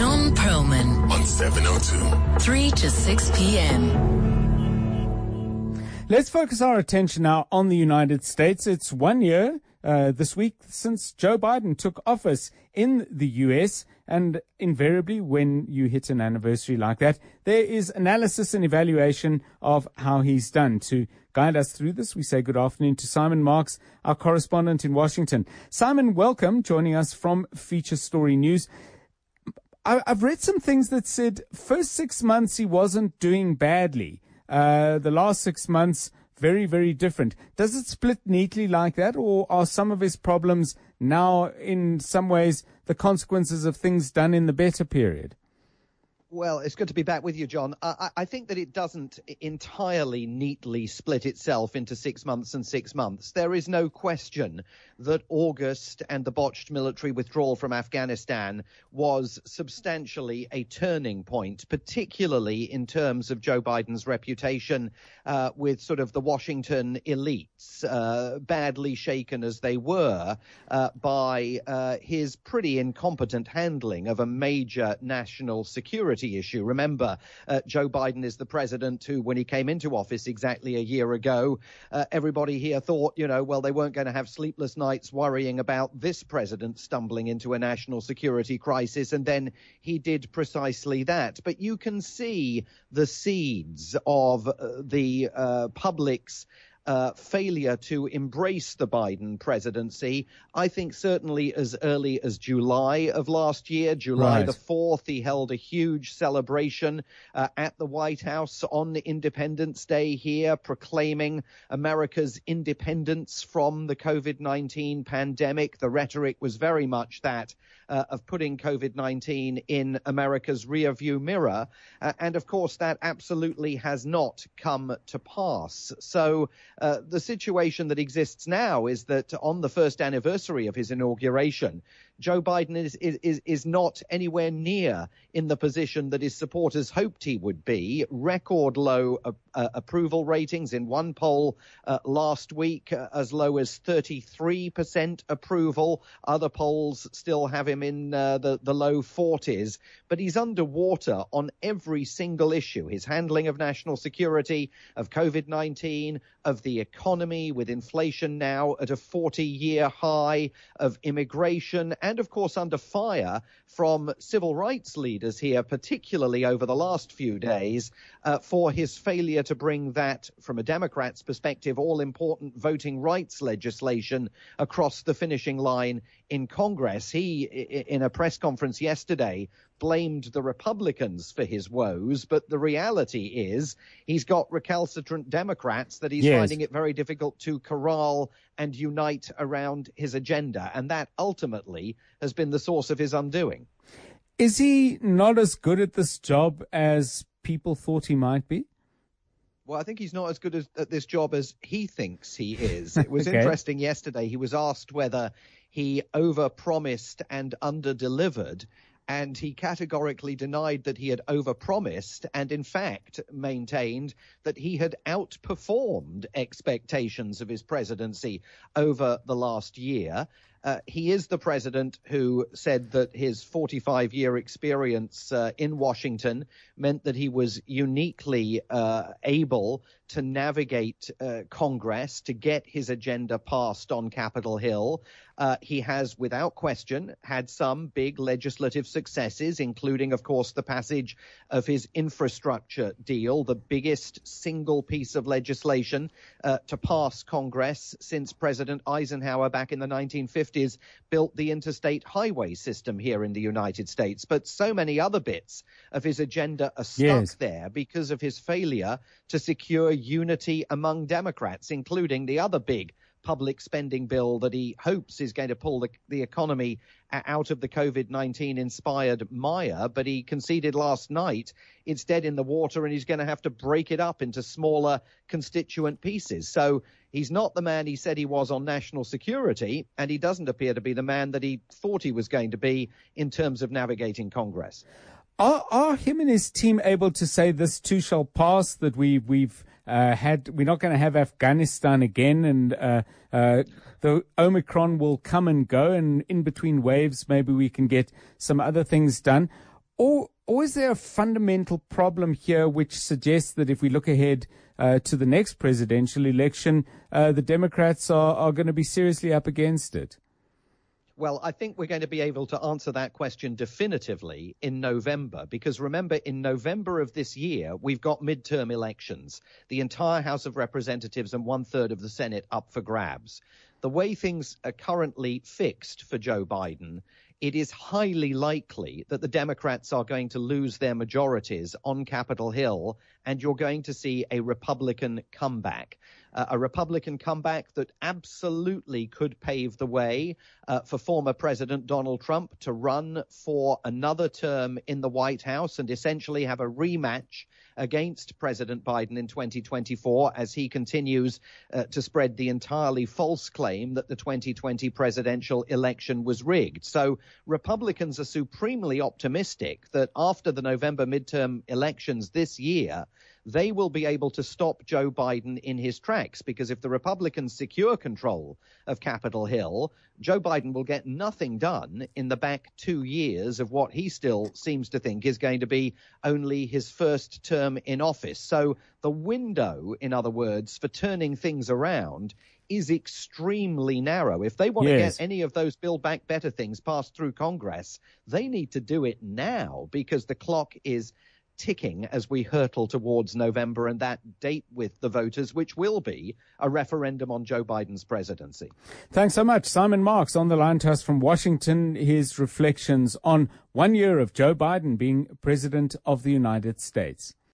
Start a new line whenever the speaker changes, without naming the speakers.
John Perlman
on 702.
3 to 6 p.m.
Let's focus our attention now on the United States. It's one year uh, this week since Joe Biden took office in the US. And invariably, when you hit an anniversary like that, there is analysis and evaluation of how he's done. To guide us through this, we say good afternoon to Simon Marks, our correspondent in Washington. Simon, welcome, joining us from Feature Story News. I, have read some things that said first six months he wasn't doing badly. Uh, the last six months, very, very different. Does it split neatly like that, or are some of his problems now, in some ways, the consequences of things done in the better period?
Well, it's good to be back with you, John. I, I, think that it doesn't entirely neatly split itself into six months and six months. There is no question that August and the botched military withdrawal from Afghanistan was substantially a turning point, particularly in terms of Joe Biden's reputation uh, with sort of the Washington elites, uh, badly shaken as they were uh, by uh, his pretty incompetent handling of a major national security security issue. Remember, uh, Joe Biden is the president who, when he came into office exactly a year ago, uh, everybody here thought, you know, well, they weren't going to have sleepless nights worrying about this president stumbling into a national security crisis. And then he did precisely that. But you can see the seeds of uh, the uh, public's uh, failure to embrace the Biden presidency. I think certainly as early as July of last year, July right. the 4th, he held a huge celebration uh, at the White House on Independence Day here, proclaiming America's independence from the COVID 19 pandemic. The rhetoric was very much that uh, of putting COVID 19 in America's rearview mirror. Uh, and of course, that absolutely has not come to pass. So uh, the situation that exists now is that on the first anniversary of his inauguration, Joe Biden is, is, is not anywhere near in the position that his supporters hoped he would be. Record low uh, uh, approval ratings in one poll uh, last week, uh, as low as 33% approval. Other polls still have him in uh, the, the low 40s, but he's underwater on every single issue his handling of national security, of COVID 19, of the economy, with inflation now at a 40 year high, of immigration and of course under fire from civil rights leaders here, particularly over the last few days, uh, for his failure to bring that, from a Democrat's perspective, all important voting rights legislation across the finishing line in Congress. He, in a press conference yesterday, blamed the Republicans for his woes, but the reality is he's got recalcitrant Democrats that he's yes. finding it very difficult to corral and unite around his agenda. And that ultimately has been the source of his undoing.
Is he not as good at this job as people thought he might be?
Well, I think he's not as good as, at this job as he thinks he is. It was okay. interesting yesterday. He was asked whether he overpromised and underdelivered and he categorically denied that he had overpromised and in fact maintained that he had outperformed expectations of his presidency over the last year. Uh, he is the president who said that his 45 year experience uh, in Washington meant that he was uniquely uh, able to navigate uh, Congress to get his agenda passed on Capitol Hill. Uh, he has, without question, had some big legislative successes, including, of course, the passage of his infrastructure deal, the biggest single piece of legislation uh, to pass Congress since President Eisenhower back in the 1950s built the interstate highway system here in the United States. But so many other bits of his agenda are stuck yes. there because of his failure to secure unity among Democrats, including the other big public spending bill that he hopes is going to pull the, the economy uh, out of the COVID 19 inspired mire. But he conceded last night it's dead in the water and he's going to have to break it up into smaller constituent pieces. So he's not the man he said he was on national security, and he doesn't appear to be the man that he thought he was going to be in terms of navigating Congress.
Are, are him and his team able to say this too shall pass? That we we've uh, had we're not going to have Afghanistan again, and uh, uh, the Omicron will come and go, and in between waves, maybe we can get some other things done. or, or is there a fundamental problem here which suggests that if we look ahead uh, to the next presidential election, uh, the Democrats are, are going to be seriously up against it?
Well, I think we're going to be able to answer that question definitively in November, because remember, in November of this year, we've got midterm elections, the entire House of Representatives and one third of the Senate up for grabs. The way things are currently fixed for Joe Biden, it is highly likely that the Democrats are going to lose their majorities on Capitol Hill, and you're going to see a Republican comeback. Uh, a Republican comeback that absolutely could pave the way uh, for former President Donald Trump to run for another term in the White House and essentially have a rematch against President Biden in 2024 as he continues uh, to spread the entirely false claim that the 2020 presidential election was rigged. So Republicans are supremely optimistic that after the November midterm elections this year, they will be able to stop Joe Biden in his tracks because if the Republicans secure control of Capitol Hill, Joe Biden will get nothing done in the back two years of what he still seems to think is going to be only his first term in office. So the window, in other words, for turning things around is extremely narrow. If they want yes. to get any of those Build Back Better things passed through Congress, they need to do it now because the clock is ticking as we hurtle towards November and that date with the voters, which will be a referendum on Joe Biden's presidency.
Thanks so much. Simon Marks on the line to us from Washington. His reflections on one year of Joe Biden being president of the United States.